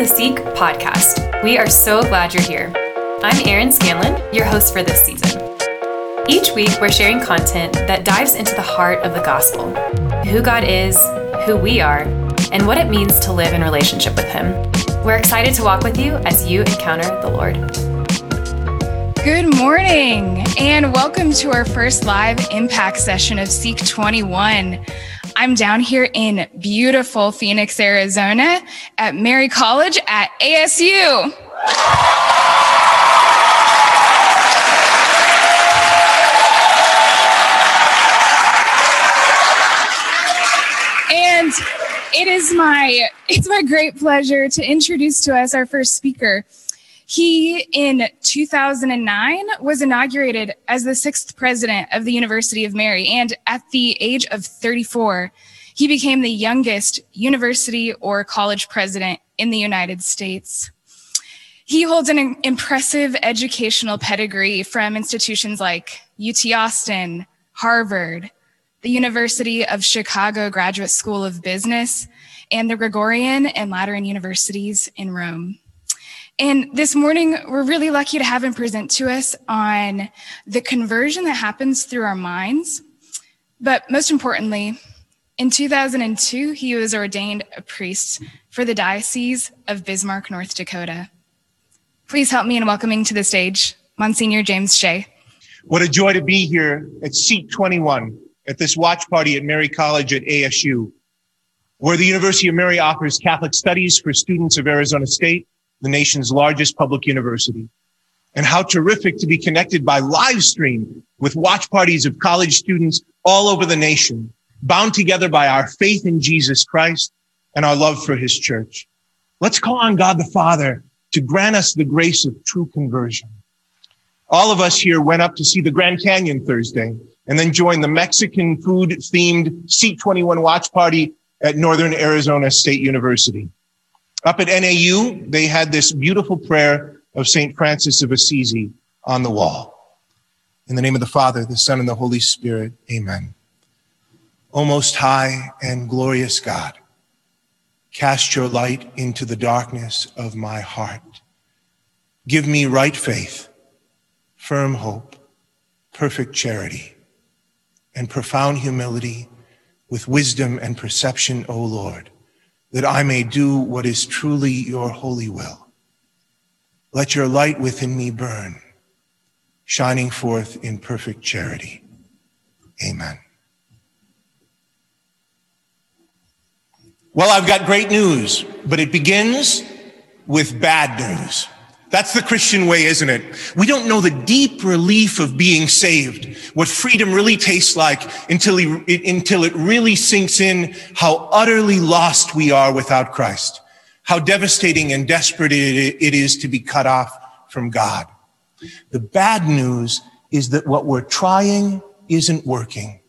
the Seek podcast. We are so glad you're here. I'm Erin Scanlon, your host for this season. Each week, we're sharing content that dives into the heart of the gospel who God is, who we are, and what it means to live in relationship with Him. We're excited to walk with you as you encounter the Lord. Good morning, and welcome to our first live impact session of Seek 21. I'm down here in beautiful Phoenix, Arizona at Mary College at ASU. And it is my it's my great pleasure to introduce to us our first speaker. He, in 2009, was inaugurated as the sixth president of the University of Mary. And at the age of 34, he became the youngest university or college president in the United States. He holds an impressive educational pedigree from institutions like UT Austin, Harvard, the University of Chicago Graduate School of Business, and the Gregorian and Lateran Universities in Rome. And this morning, we're really lucky to have him present to us on the conversion that happens through our minds. But most importantly, in 2002, he was ordained a priest for the Diocese of Bismarck, North Dakota. Please help me in welcoming to the stage Monsignor James Shea. What a joy to be here at Seek 21 at this watch party at Mary College at ASU, where the University of Mary offers Catholic studies for students of Arizona State the nation's largest public university. And how terrific to be connected by live stream with watch parties of college students all over the nation, bound together by our faith in Jesus Christ and our love for his church. Let's call on God the Father to grant us the grace of true conversion. All of us here went up to see the Grand Canyon Thursday and then joined the Mexican food themed Seek 21 watch party at Northern Arizona State University. Up at NAU, they had this beautiful prayer of St. Francis of Assisi on the wall. In the name of the Father, the Son, and the Holy Spirit, amen. O most high and glorious God, cast your light into the darkness of my heart. Give me right faith, firm hope, perfect charity, and profound humility with wisdom and perception, O Lord that I may do what is truly your holy will. Let your light within me burn, shining forth in perfect charity. Amen. Well, I've got great news, but it begins with bad news. That's the Christian way, isn't it? We don't know the deep relief of being saved, what freedom really tastes like until, he, until it really sinks in how utterly lost we are without Christ, how devastating and desperate it is to be cut off from God. The bad news is that what we're trying isn't working.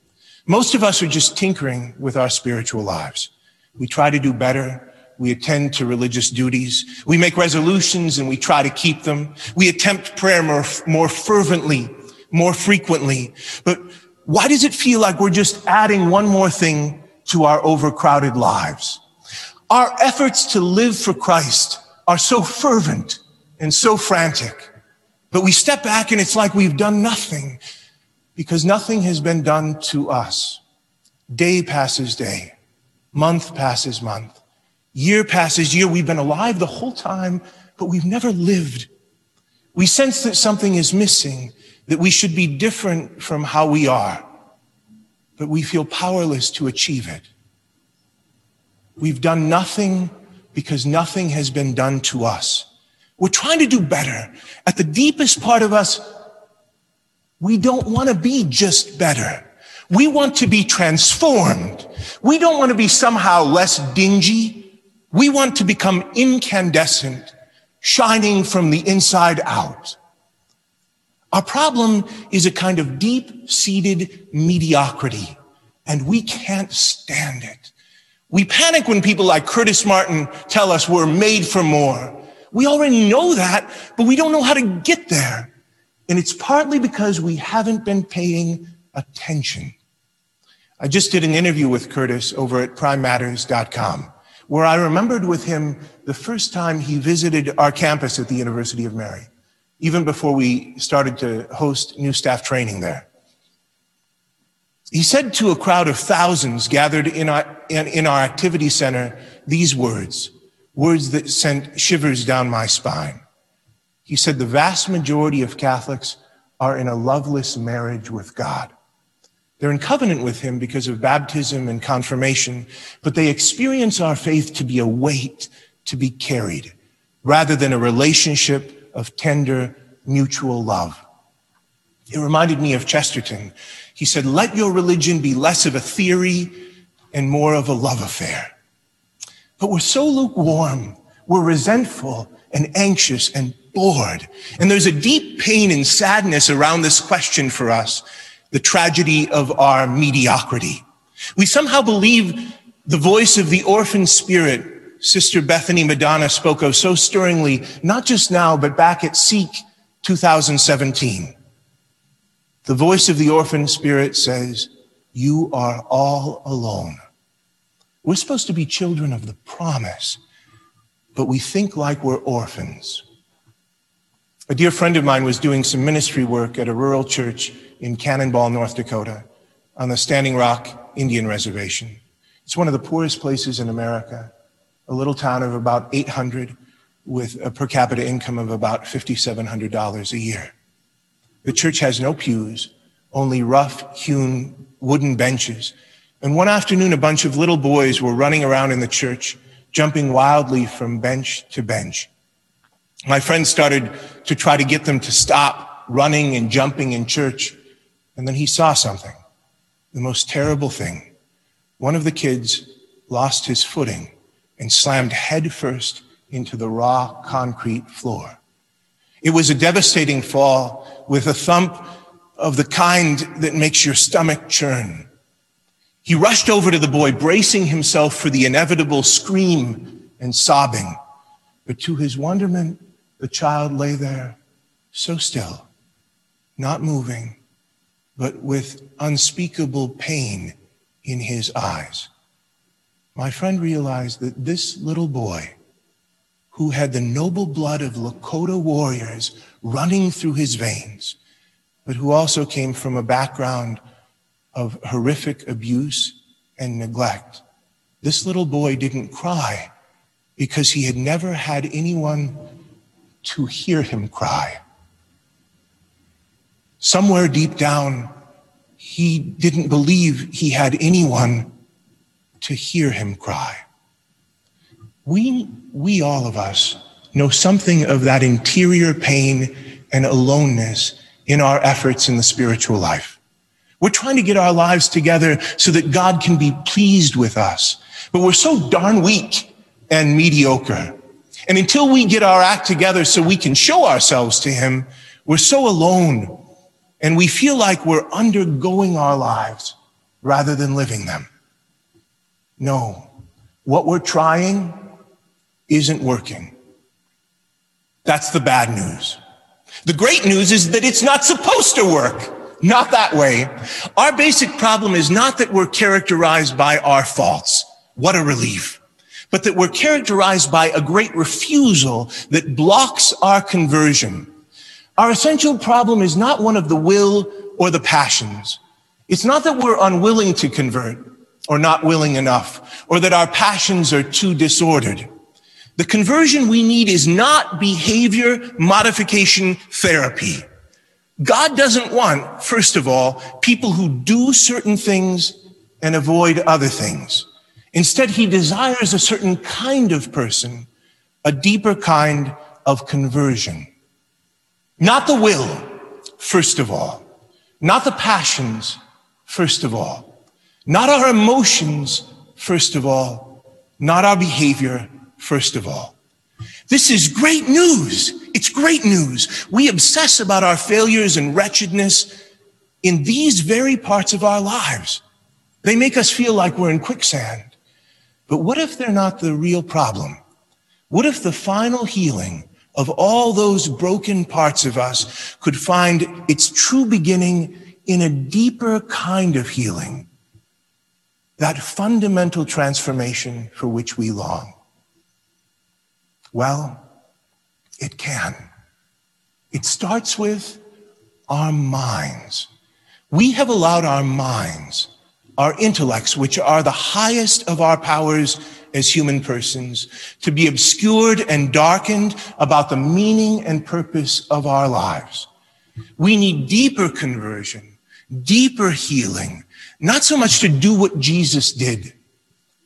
Most of us are just tinkering with our spiritual lives. We try to do better. We attend to religious duties. We make resolutions and we try to keep them. We attempt prayer more, more fervently, more frequently. But why does it feel like we're just adding one more thing to our overcrowded lives? Our efforts to live for Christ are so fervent and so frantic, but we step back and it's like we've done nothing because nothing has been done to us. Day passes day, month passes month. Year passes year. We've been alive the whole time, but we've never lived. We sense that something is missing, that we should be different from how we are, but we feel powerless to achieve it. We've done nothing because nothing has been done to us. We're trying to do better. At the deepest part of us, we don't want to be just better. We want to be transformed. We don't want to be somehow less dingy, we want to become incandescent, shining from the inside out. Our problem is a kind of deep seated mediocrity, and we can't stand it. We panic when people like Curtis Martin tell us we're made for more. We already know that, but we don't know how to get there. And it's partly because we haven't been paying attention. I just did an interview with Curtis over at primematters.com where I remembered with him the first time he visited our campus at the University of Mary, even before we started to host new staff training there. He said to a crowd of thousands gathered in our, in, in our activity center these words, words that sent shivers down my spine. He said, the vast majority of Catholics are in a loveless marriage with God. They're in covenant with him because of baptism and confirmation, but they experience our faith to be a weight to be carried rather than a relationship of tender mutual love. It reminded me of Chesterton. He said, let your religion be less of a theory and more of a love affair. But we're so lukewarm. We're resentful and anxious and bored. And there's a deep pain and sadness around this question for us, the tragedy of our mediocrity. We somehow believe the voice of the orphan spirit Sister Bethany Madonna spoke of so stirringly, not just now, but back at Seek 2017. The voice of the orphan spirit says, you are all alone. We're supposed to be children of the promise, but we think like we're orphans. A dear friend of mine was doing some ministry work at a rural church in Cannonball, North Dakota, on the Standing Rock Indian Reservation. It's one of the poorest places in America, a little town of about 800 with a per capita income of about $5,700 a year. The church has no pews, only rough hewn wooden benches. And one afternoon, a bunch of little boys were running around in the church, jumping wildly from bench to bench. My friends started to try to get them to stop running and jumping in church. And then he saw something, the most terrible thing. One of the kids lost his footing and slammed headfirst into the raw concrete floor. It was a devastating fall with a thump of the kind that makes your stomach churn. He rushed over to the boy, bracing himself for the inevitable scream and sobbing. But to his wonderment, the child lay there so still, not moving, but with unspeakable pain in his eyes. My friend realized that this little boy, who had the noble blood of Lakota warriors running through his veins, but who also came from a background of horrific abuse and neglect, this little boy didn't cry because he had never had anyone to hear him cry. Somewhere deep down, he didn't believe he had anyone to hear him cry. We, we all of us know something of that interior pain and aloneness in our efforts in the spiritual life. We're trying to get our lives together so that God can be pleased with us. But we're so darn weak and mediocre and until we get our act together so we can show ourselves to him, we're so alone and we feel like we're undergoing our lives rather than living them. No, what we're trying isn't working. That's the bad news. The great news is that it's not supposed to work. Not that way. Our basic problem is not that we're characterized by our faults. What a relief but that we're characterized by a great refusal that blocks our conversion. Our essential problem is not one of the will or the passions. It's not that we're unwilling to convert or not willing enough or that our passions are too disordered. The conversion we need is not behavior modification therapy. God doesn't want, first of all, people who do certain things and avoid other things. Instead, he desires a certain kind of person, a deeper kind of conversion. Not the will, first of all. Not the passions, first of all. Not our emotions, first of all. Not our behavior, first of all. This is great news. It's great news. We obsess about our failures and wretchedness in these very parts of our lives. They make us feel like we're in quicksand. But what if they're not the real problem? What if the final healing of all those broken parts of us could find its true beginning in a deeper kind of healing that fundamental transformation for which we long? Well, it can. It starts with our minds. We have allowed our minds, our intellects, which are the highest of our powers as human persons, to be obscured and darkened about the meaning and purpose of our lives. We need deeper conversion, deeper healing, not so much to do what Jesus did,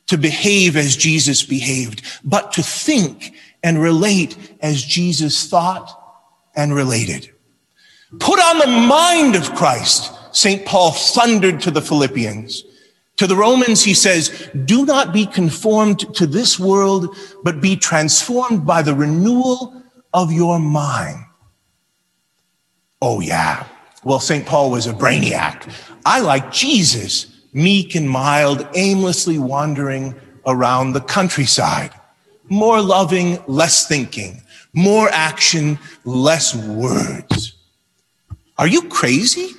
to behave as Jesus behaved, but to think and relate as Jesus thought and related. Put on the mind of Christ, St. Paul thundered to the Philippians. To the Romans, he says, do not be conformed to this world, but be transformed by the renewal of your mind. Oh, yeah. Well, St. Paul was a brainiac. I like Jesus, meek and mild, aimlessly wandering around the countryside. More loving, less thinking. More action, less words. Are you crazy?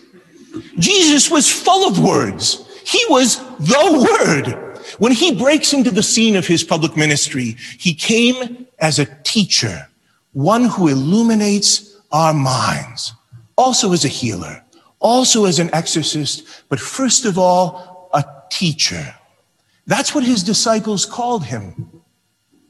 Jesus was full of words. He was the word. When he breaks into the scene of his public ministry, he came as a teacher, one who illuminates our minds, also as a healer, also as an exorcist, but first of all, a teacher. That's what his disciples called him.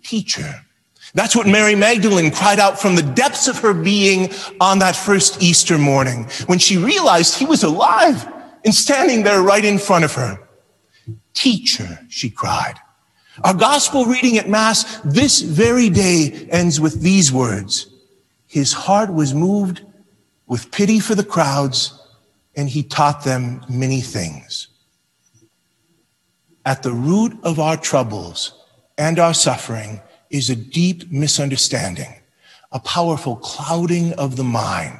Teacher. That's what Mary Magdalene cried out from the depths of her being on that first Easter morning when she realized he was alive and standing there right in front of her. Teacher, she cried. Our gospel reading at Mass this very day ends with these words. His heart was moved with pity for the crowds, and he taught them many things. At the root of our troubles and our suffering is a deep misunderstanding, a powerful clouding of the mind.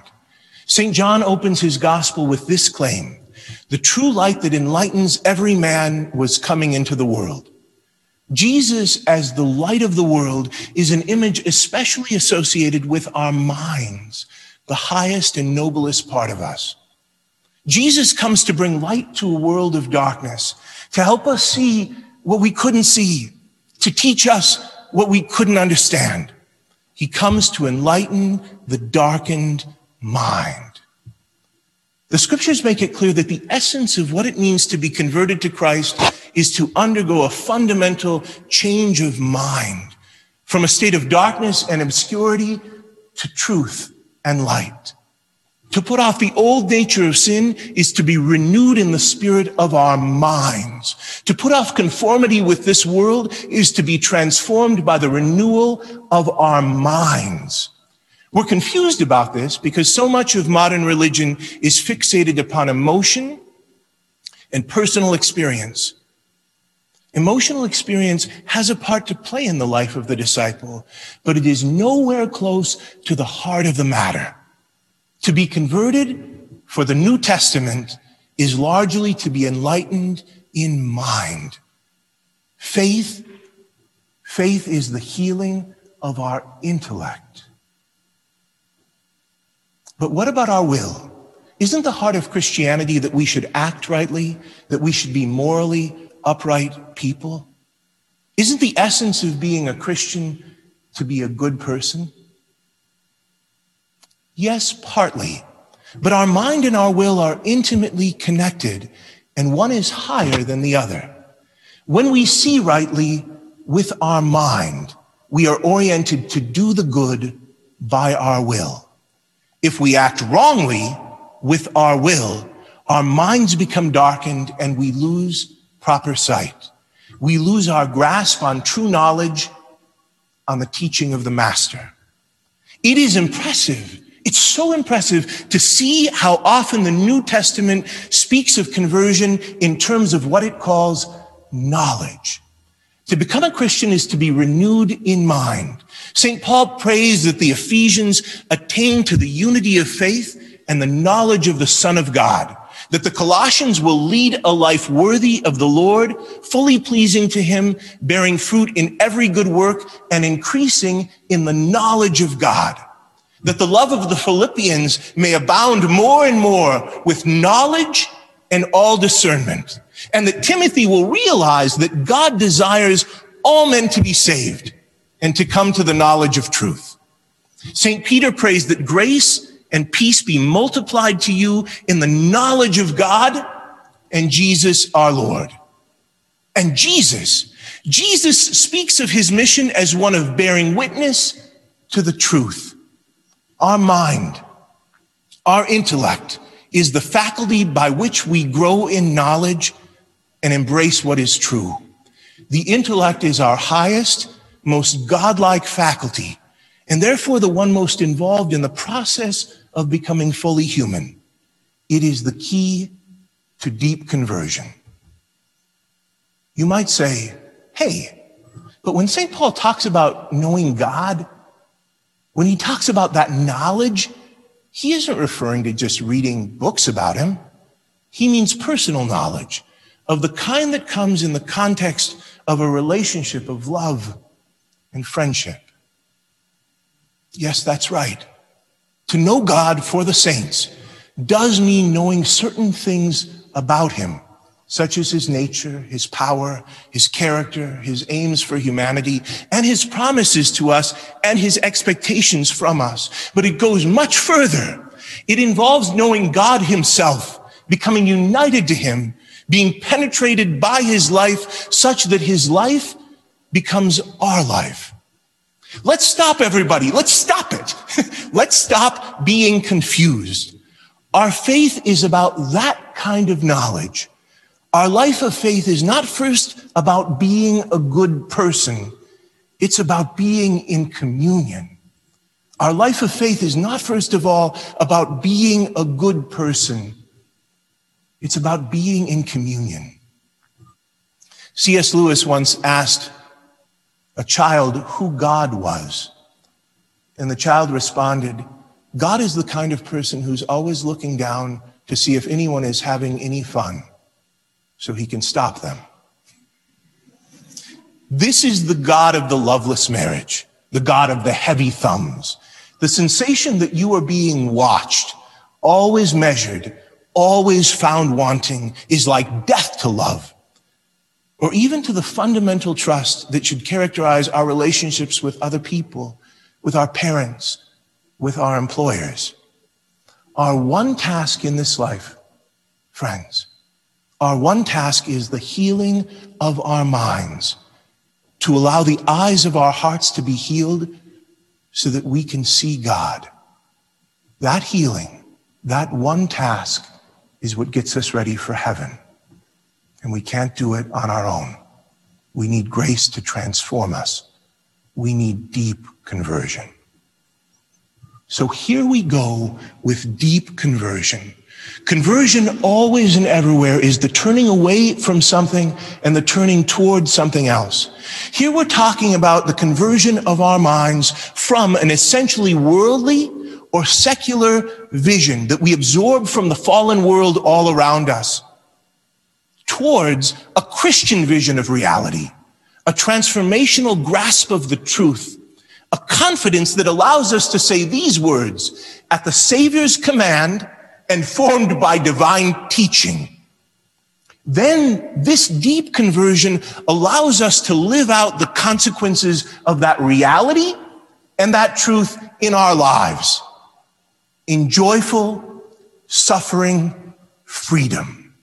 St. John opens his gospel with this claim. The true light that enlightens every man was coming into the world. Jesus as the light of the world is an image especially associated with our minds, the highest and noblest part of us. Jesus comes to bring light to a world of darkness, to help us see what we couldn't see, to teach us what we couldn't understand. He comes to enlighten the darkened mind. The scriptures make it clear that the essence of what it means to be converted to Christ is to undergo a fundamental change of mind from a state of darkness and obscurity to truth and light. To put off the old nature of sin is to be renewed in the spirit of our minds. To put off conformity with this world is to be transformed by the renewal of our minds. We're confused about this because so much of modern religion is fixated upon emotion and personal experience. Emotional experience has a part to play in the life of the disciple, but it is nowhere close to the heart of the matter. To be converted for the New Testament is largely to be enlightened in mind. Faith, faith is the healing of our intellect. But what about our will? Isn't the heart of Christianity that we should act rightly, that we should be morally upright people? Isn't the essence of being a Christian to be a good person? Yes, partly. But our mind and our will are intimately connected, and one is higher than the other. When we see rightly with our mind, we are oriented to do the good by our will. If we act wrongly with our will, our minds become darkened and we lose proper sight. We lose our grasp on true knowledge, on the teaching of the master. It is impressive it's so impressive to see how often the New Testament speaks of conversion in terms of what it calls knowledge. To become a Christian is to be renewed in mind. St. Paul prays that the Ephesians attain to the unity of faith and the knowledge of the Son of God, that the Colossians will lead a life worthy of the Lord, fully pleasing to him, bearing fruit in every good work and increasing in the knowledge of God that the love of the Philippians may abound more and more with knowledge and all discernment, and that Timothy will realize that God desires all men to be saved and to come to the knowledge of truth. St. Peter prays that grace and peace be multiplied to you in the knowledge of God and Jesus our Lord. And Jesus, Jesus speaks of his mission as one of bearing witness to the truth. Our mind, our intellect is the faculty by which we grow in knowledge and embrace what is true. The intellect is our highest, most godlike faculty, and therefore the one most involved in the process of becoming fully human. It is the key to deep conversion. You might say, hey, but when St. Paul talks about knowing God, when he talks about that knowledge, he isn't referring to just reading books about him. He means personal knowledge of the kind that comes in the context of a relationship of love and friendship. Yes, that's right. To know God for the saints does mean knowing certain things about him, such as his nature, his power, his character, his aims for humanity, and his promises to us and his expectations from us. But it goes much further. It involves knowing God himself, becoming united to him, being penetrated by his life such that his life becomes our life. Let's stop everybody. Let's stop it. Let's stop being confused. Our faith is about that kind of knowledge. Our life of faith is not first about being a good person. It's about being in communion. Our life of faith is not first of all about being a good person. It's about being in communion. C.S. Lewis once asked a child who God was. And the child responded, God is the kind of person who's always looking down to see if anyone is having any fun so he can stop them. This is the God of the loveless marriage, the God of the heavy thumbs, the sensation that you are being watched, always measured, always found wanting is like death to love or even to the fundamental trust that should characterize our relationships with other people, with our parents, with our employers. Our one task in this life, friends, our one task is the healing of our minds to allow the eyes of our hearts to be healed so that we can see God. That healing, that one task is what gets us ready for heaven. And we can't do it on our own. We need grace to transform us. We need deep conversion. So here we go with deep conversion. Conversion always and everywhere is the turning away from something and the turning towards something else. Here we're talking about the conversion of our minds from an essentially worldly or secular vision that we absorb from the fallen world all around us towards a Christian vision of reality, a transformational grasp of the truth, a confidence that allows us to say these words at the Savior's command and formed by divine teaching. Then this deep conversion allows us to live out the consequences of that reality and that truth in our lives in joyful, suffering freedom.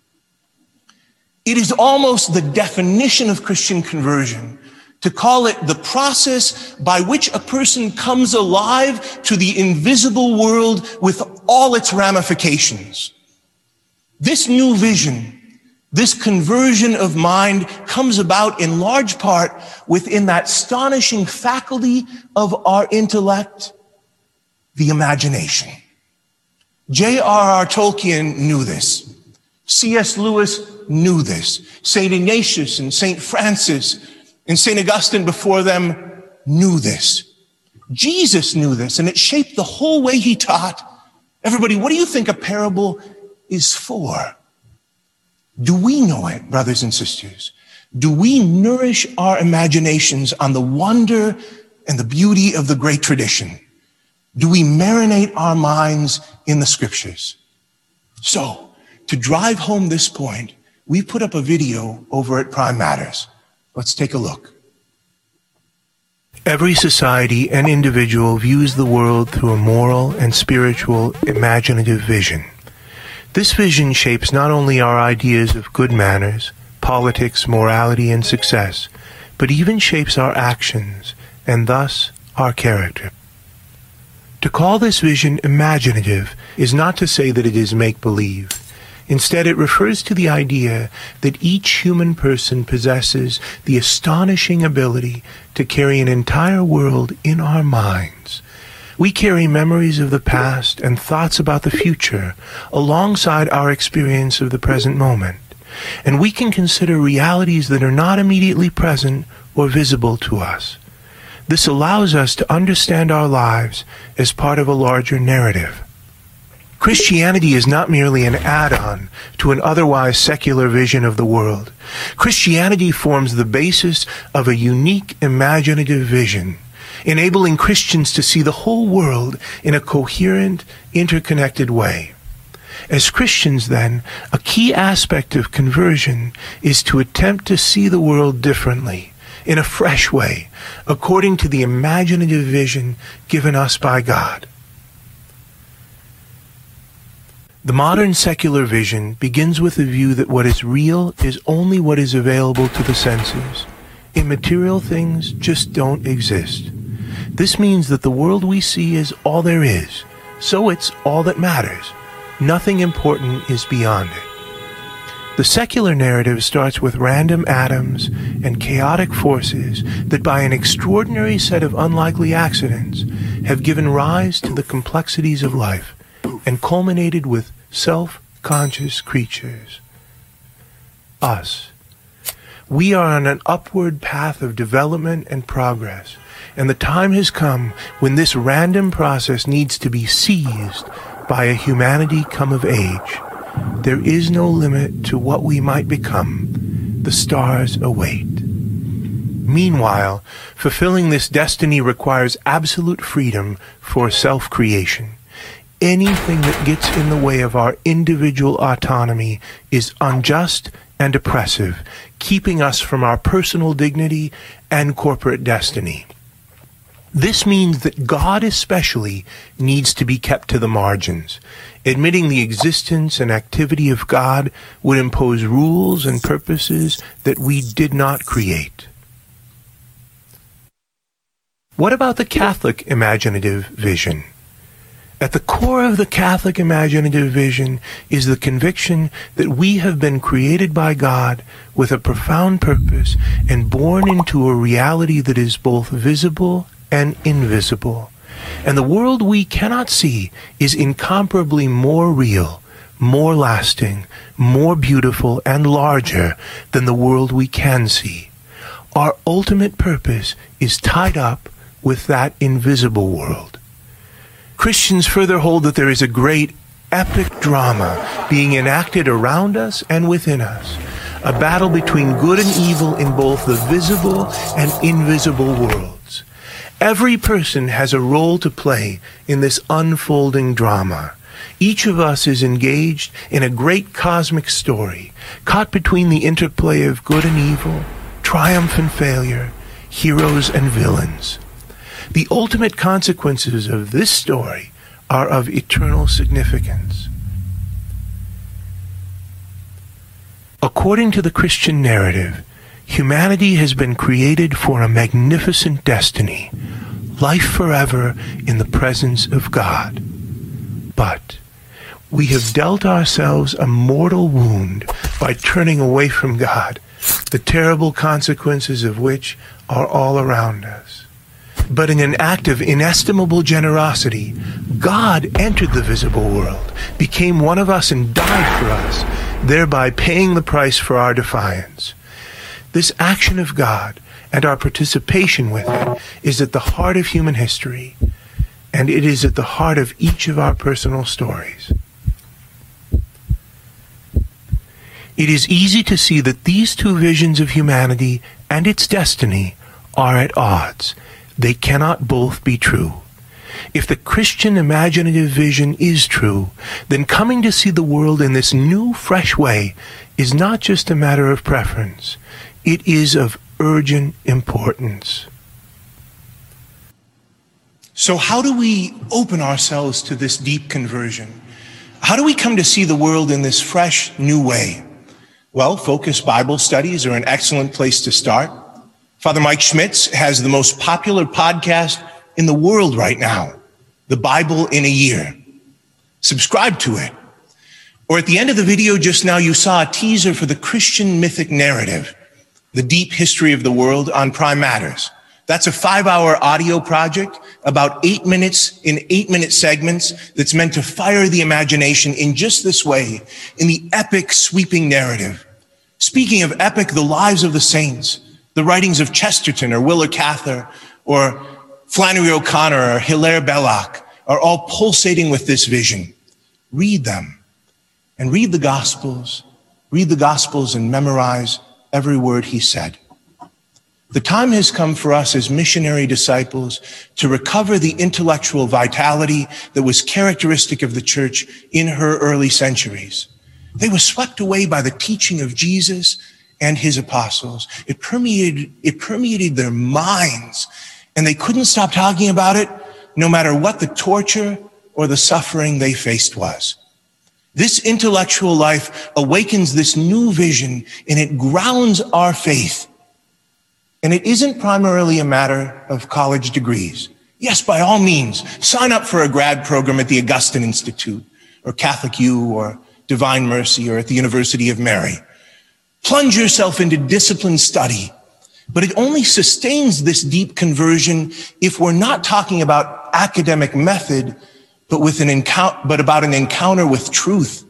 It is almost the definition of Christian conversion to call it the process by which a person comes alive to the invisible world with all its ramifications. This new vision, this conversion of mind comes about in large part within that astonishing faculty of our intellect, the imagination. J.R.R. Tolkien knew this. C.S. Lewis knew this. St. Ignatius and St. Francis and St. Augustine before them knew this. Jesus knew this and it shaped the whole way he taught. Everybody, what do you think a parable is for? Do we know it, brothers and sisters? Do we nourish our imaginations on the wonder and the beauty of the great tradition? Do we marinate our minds in the scriptures? So, to drive home this point, we put up a video over at Prime Matters. Let's take a look. Every society and individual views the world through a moral and spiritual imaginative vision. This vision shapes not only our ideas of good manners, politics, morality, and success, but even shapes our actions and thus our character. To call this vision imaginative is not to say that it is make believe. Instead, it refers to the idea that each human person possesses the astonishing ability to carry an entire world in our minds. We carry memories of the past and thoughts about the future alongside our experience of the present moment. And we can consider realities that are not immediately present or visible to us. This allows us to understand our lives as part of a larger narrative. Christianity is not merely an add-on to an otherwise secular vision of the world. Christianity forms the basis of a unique imaginative vision, enabling Christians to see the whole world in a coherent, interconnected way. As Christians, then, a key aspect of conversion is to attempt to see the world differently, in a fresh way, according to the imaginative vision given us by God. The modern secular vision begins with the view that what is real is only what is available to the senses. Immaterial things just don't exist. This means that the world we see is all there is, so it's all that matters. Nothing important is beyond it. The secular narrative starts with random atoms and chaotic forces that by an extraordinary set of unlikely accidents have given rise to the complexities of life and culminated with self-conscious creatures. Us. We are on an upward path of development and progress, and the time has come when this random process needs to be seized by a humanity come of age. There is no limit to what we might become. The stars await. Meanwhile, fulfilling this destiny requires absolute freedom for self-creation anything that gets in the way of our individual autonomy is unjust and oppressive, keeping us from our personal dignity and corporate destiny. This means that God especially needs to be kept to the margins. Admitting the existence and activity of God would impose rules and purposes that we did not create. What about the Catholic imaginative vision? At the core of the Catholic imaginative vision is the conviction that we have been created by God with a profound purpose and born into a reality that is both visible and invisible. And the world we cannot see is incomparably more real, more lasting, more beautiful, and larger than the world we can see. Our ultimate purpose is tied up with that invisible world. Christians further hold that there is a great epic drama being enacted around us and within us, a battle between good and evil in both the visible and invisible worlds. Every person has a role to play in this unfolding drama. Each of us is engaged in a great cosmic story, caught between the interplay of good and evil, triumph and failure, heroes and villains. The ultimate consequences of this story are of eternal significance. According to the Christian narrative, humanity has been created for a magnificent destiny, life forever in the presence of God. But we have dealt ourselves a mortal wound by turning away from God, the terrible consequences of which are all around us. But in an act of inestimable generosity, God entered the visible world, became one of us, and died for us, thereby paying the price for our defiance. This action of God and our participation with it is at the heart of human history, and it is at the heart of each of our personal stories. It is easy to see that these two visions of humanity and its destiny are at odds they cannot both be true. If the Christian imaginative vision is true, then coming to see the world in this new, fresh way is not just a matter of preference. It is of urgent importance. So, how do we open ourselves to this deep conversion? How do we come to see the world in this fresh, new way? Well, focused Bible studies are an excellent place to start. Father Mike Schmitz has the most popular podcast in the world right now, The Bible in a Year. Subscribe to it. Or at the end of the video just now, you saw a teaser for the Christian mythic narrative, The Deep History of the World on Prime Matters. That's a five hour audio project, about eight minutes in eight minute segments that's meant to fire the imagination in just this way, in the epic sweeping narrative. Speaking of epic, the lives of the saints, the writings of Chesterton or Willa Cather or Flannery O'Connor or Hilaire Belloc are all pulsating with this vision. Read them and read the gospels, read the gospels and memorize every word he said. The time has come for us as missionary disciples to recover the intellectual vitality that was characteristic of the church in her early centuries. They were swept away by the teaching of Jesus and his apostles. It permeated, it permeated their minds and they couldn't stop talking about it no matter what the torture or the suffering they faced was. This intellectual life awakens this new vision and it grounds our faith and it isn't primarily a matter of college degrees. Yes, by all means, sign up for a grad program at the Augustine Institute or Catholic U or Divine Mercy or at the University of Mary. Plunge yourself into disciplined study, but it only sustains this deep conversion if we're not talking about academic method, but with an encounter, but about an encounter with truth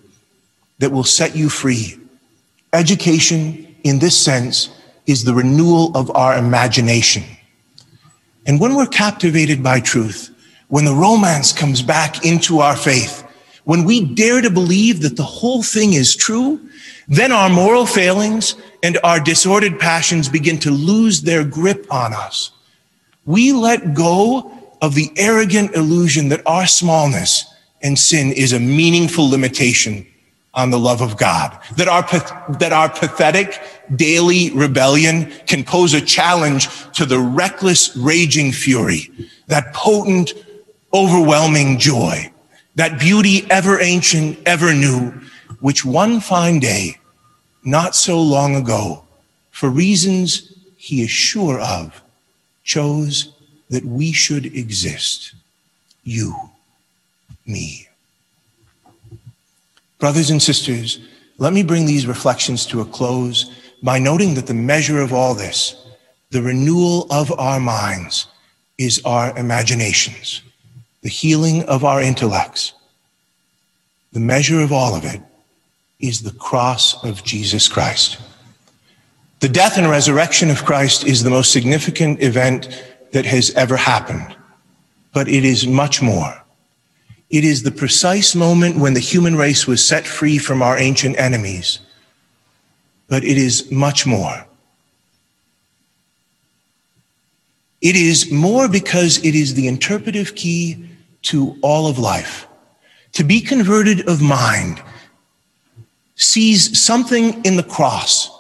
that will set you free. Education in this sense is the renewal of our imagination. And when we're captivated by truth, when the romance comes back into our faith, when we dare to believe that the whole thing is true, then our moral failings and our disordered passions begin to lose their grip on us. We let go of the arrogant illusion that our smallness and sin is a meaningful limitation on the love of God, that our, that our pathetic daily rebellion can pose a challenge to the reckless raging fury, that potent, overwhelming joy, that beauty ever ancient, ever new, which one fine day, not so long ago, for reasons he is sure of, chose that we should exist. You, me. Brothers and sisters, let me bring these reflections to a close by noting that the measure of all this, the renewal of our minds, is our imaginations, the healing of our intellects. The measure of all of it is the cross of Jesus Christ. The death and resurrection of Christ is the most significant event that has ever happened, but it is much more. It is the precise moment when the human race was set free from our ancient enemies. But it is much more. It is more because it is the interpretive key to all of life. To be converted of mind sees something in the cross.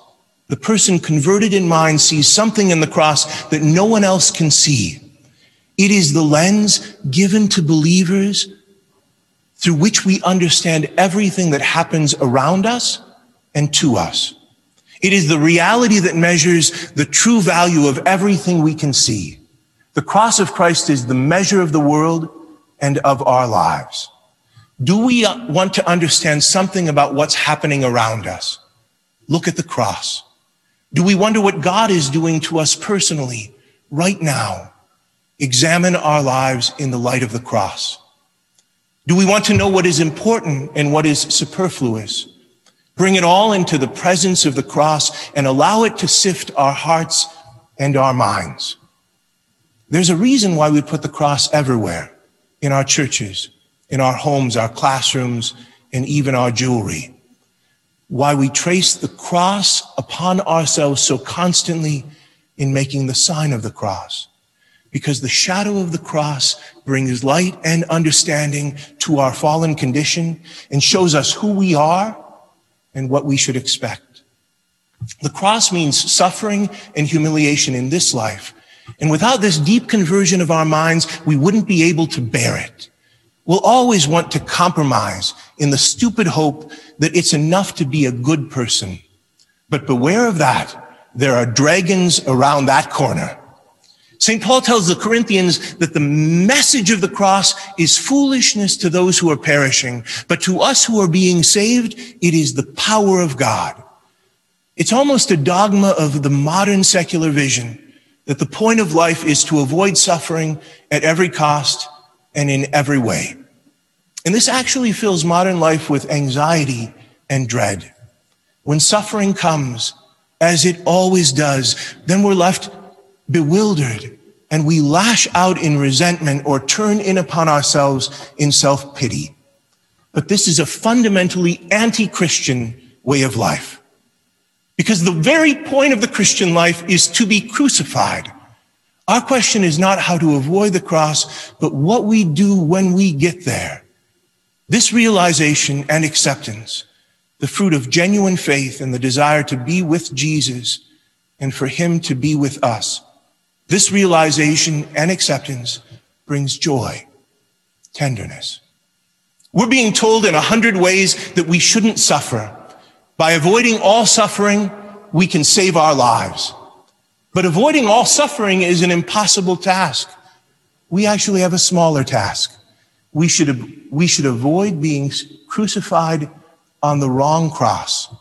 The person converted in mind sees something in the cross that no one else can see. It is the lens given to believers through which we understand everything that happens around us and to us. It is the reality that measures the true value of everything we can see. The cross of Christ is the measure of the world and of our lives. Do we uh, want to understand something about what's happening around us? Look at the cross. Do we wonder what God is doing to us personally right now? Examine our lives in the light of the cross. Do we want to know what is important and what is superfluous? Bring it all into the presence of the cross and allow it to sift our hearts and our minds. There's a reason why we put the cross everywhere in our churches, in our homes, our classrooms, and even our jewelry. Why we trace the cross upon ourselves so constantly in making the sign of the cross. because the shadow of the cross brings light and understanding to our fallen condition and shows us who we are and what we should expect. The cross means suffering and humiliation in this life. And without this deep conversion of our minds, we wouldn't be able to bear it. We'll always want to compromise in the stupid hope that it's enough to be a good person. But beware of that. There are dragons around that corner. St. Paul tells the Corinthians that the message of the cross is foolishness to those who are perishing, but to us who are being saved, it is the power of God. It's almost a dogma of the modern secular vision that the point of life is to avoid suffering at every cost and in every way. And this actually fills modern life with anxiety and dread. When suffering comes, as it always does, then we're left bewildered and we lash out in resentment or turn in upon ourselves in self-pity. But this is a fundamentally anti-Christian way of life. Because the very point of the Christian life is to be crucified. Our question is not how to avoid the cross, but what we do when we get there. This realization and acceptance, the fruit of genuine faith and the desire to be with Jesus and for him to be with us, this realization and acceptance brings joy, tenderness. We're being told in a hundred ways that we shouldn't suffer. By avoiding all suffering, we can save our lives. But avoiding all suffering is an impossible task. We actually have a smaller task. We should, we should avoid being crucified on the wrong cross,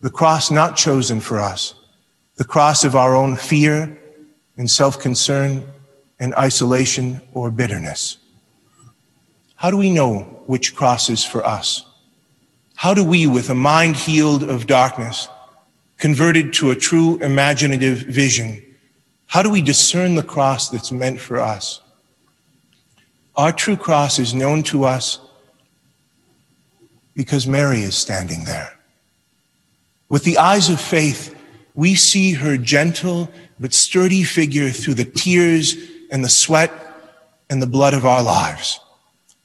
the cross not chosen for us, the cross of our own fear and self-concern and isolation or bitterness. How do we know which cross is for us? How do we, with a mind healed of darkness, converted to a true imaginative vision, how do we discern the cross that's meant for us? Our true cross is known to us because Mary is standing there. With the eyes of faith, we see her gentle but sturdy figure through the tears and the sweat and the blood of our lives.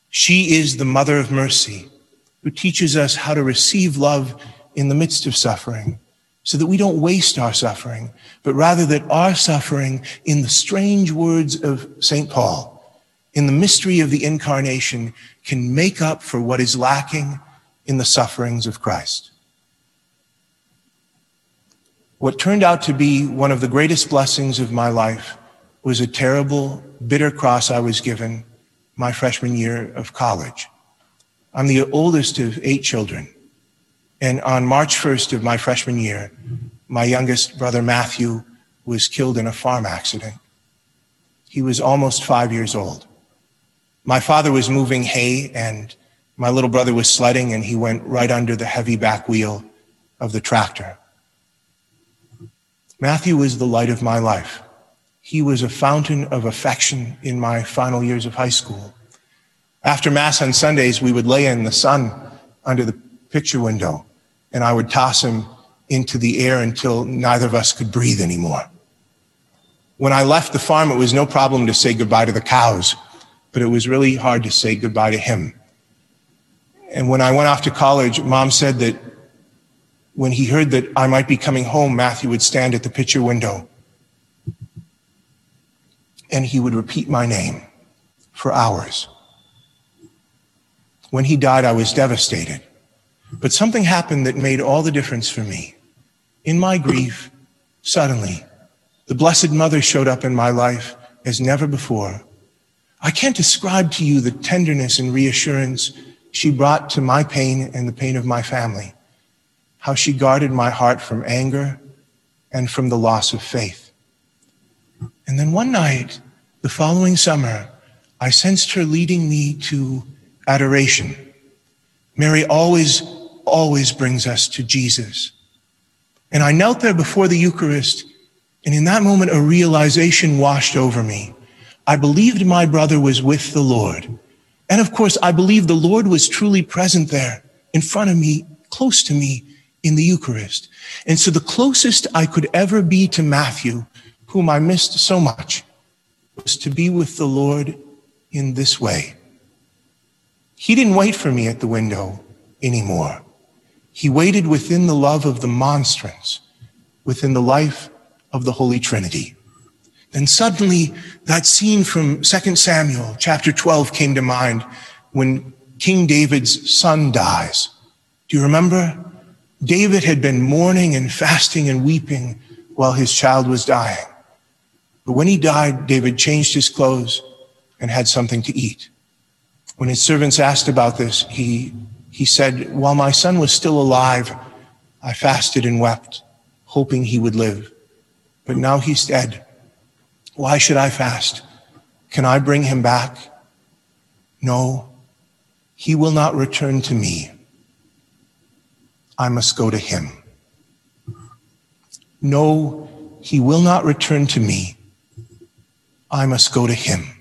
She is the mother of mercy who teaches us how to receive love in the midst of suffering so that we don't waste our suffering, but rather that our suffering, in the strange words of St. Paul, in the mystery of the incarnation, can make up for what is lacking in the sufferings of Christ. What turned out to be one of the greatest blessings of my life was a terrible, bitter cross I was given my freshman year of college. I'm the oldest of eight children. And on March 1st of my freshman year, my youngest brother Matthew was killed in a farm accident. He was almost five years old. My father was moving hay and my little brother was sledding and he went right under the heavy back wheel of the tractor. Matthew was the light of my life. He was a fountain of affection in my final years of high school. After Mass on Sundays, we would lay in the sun under the picture window, and I would toss him into the air until neither of us could breathe anymore. When I left the farm, it was no problem to say goodbye to the cows, but it was really hard to say goodbye to him. And when I went off to college, mom said that when he heard that I might be coming home, Matthew would stand at the picture window and he would repeat my name for hours. When he died, I was devastated. But something happened that made all the difference for me. In my grief, suddenly, the Blessed Mother showed up in my life as never before. I can't describe to you the tenderness and reassurance she brought to my pain and the pain of my family how she guarded my heart from anger and from the loss of faith. And then one night, the following summer, I sensed her leading me to adoration. Mary always, always brings us to Jesus. And I knelt there before the Eucharist, and in that moment, a realization washed over me. I believed my brother was with the Lord. And of course, I believed the Lord was truly present there in front of me, close to me, in the Eucharist. And so the closest I could ever be to Matthew, whom I missed so much, was to be with the Lord in this way. He didn't wait for me at the window anymore. He waited within the love of the monstrance, within the life of the Holy Trinity. Then suddenly that scene from 2 Samuel chapter 12 came to mind when King David's son dies. Do you remember? David had been mourning and fasting and weeping while his child was dying. But when he died, David changed his clothes and had something to eat. When his servants asked about this, he, he said, While my son was still alive, I fasted and wept, hoping he would live. But now he's dead. Why should I fast? Can I bring him back? No, he will not return to me. I must go to him. No, he will not return to me. I must go to him.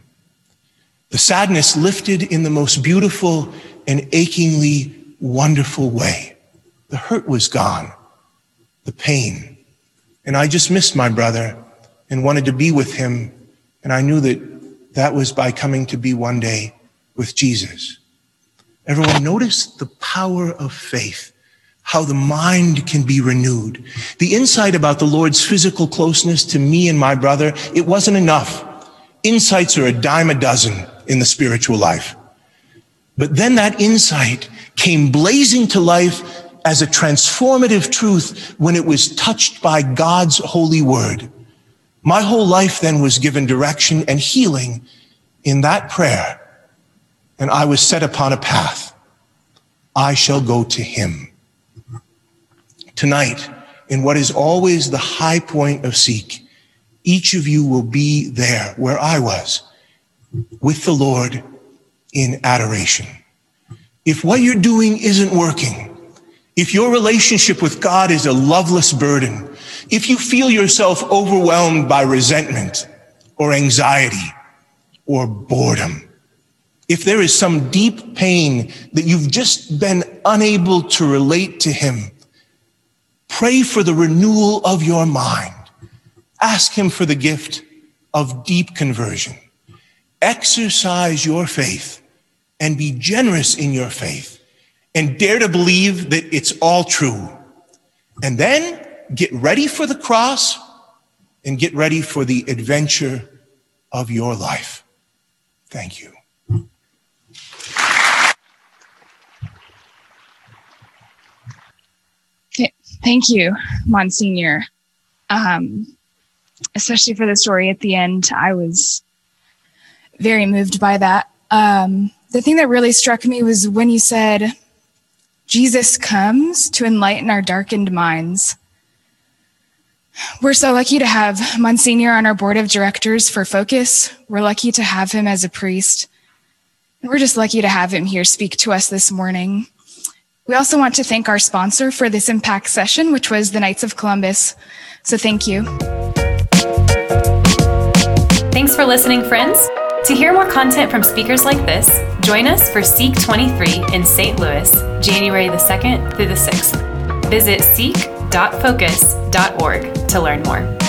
The sadness lifted in the most beautiful and achingly wonderful way. The hurt was gone, the pain. And I just missed my brother and wanted to be with him. And I knew that that was by coming to be one day with Jesus. Everyone notice the power of faith how the mind can be renewed. The insight about the Lord's physical closeness to me and my brother, it wasn't enough. Insights are a dime a dozen in the spiritual life. But then that insight came blazing to life as a transformative truth when it was touched by God's holy word. My whole life then was given direction and healing in that prayer. And I was set upon a path. I shall go to him tonight in what is always the high point of Seek. Each of you will be there where I was with the Lord in adoration. If what you're doing isn't working, if your relationship with God is a loveless burden, if you feel yourself overwhelmed by resentment or anxiety or boredom, if there is some deep pain that you've just been unable to relate to Him, Pray for the renewal of your mind. Ask Him for the gift of deep conversion. Exercise your faith and be generous in your faith and dare to believe that it's all true. And then get ready for the cross and get ready for the adventure of your life. Thank you. Thank you, Monsignor. Um, especially for the story at the end, I was very moved by that. Um, the thing that really struck me was when you said, Jesus comes to enlighten our darkened minds. We're so lucky to have Monsignor on our board of directors for Focus. We're lucky to have him as a priest. We're just lucky to have him here speak to us this morning. We also want to thank our sponsor for this impact session, which was the Knights of Columbus. So thank you. Thanks for listening, friends. To hear more content from speakers like this, join us for Seek 23 in St. Louis, January the 2nd through the 6th. Visit seek.focus.org to learn more.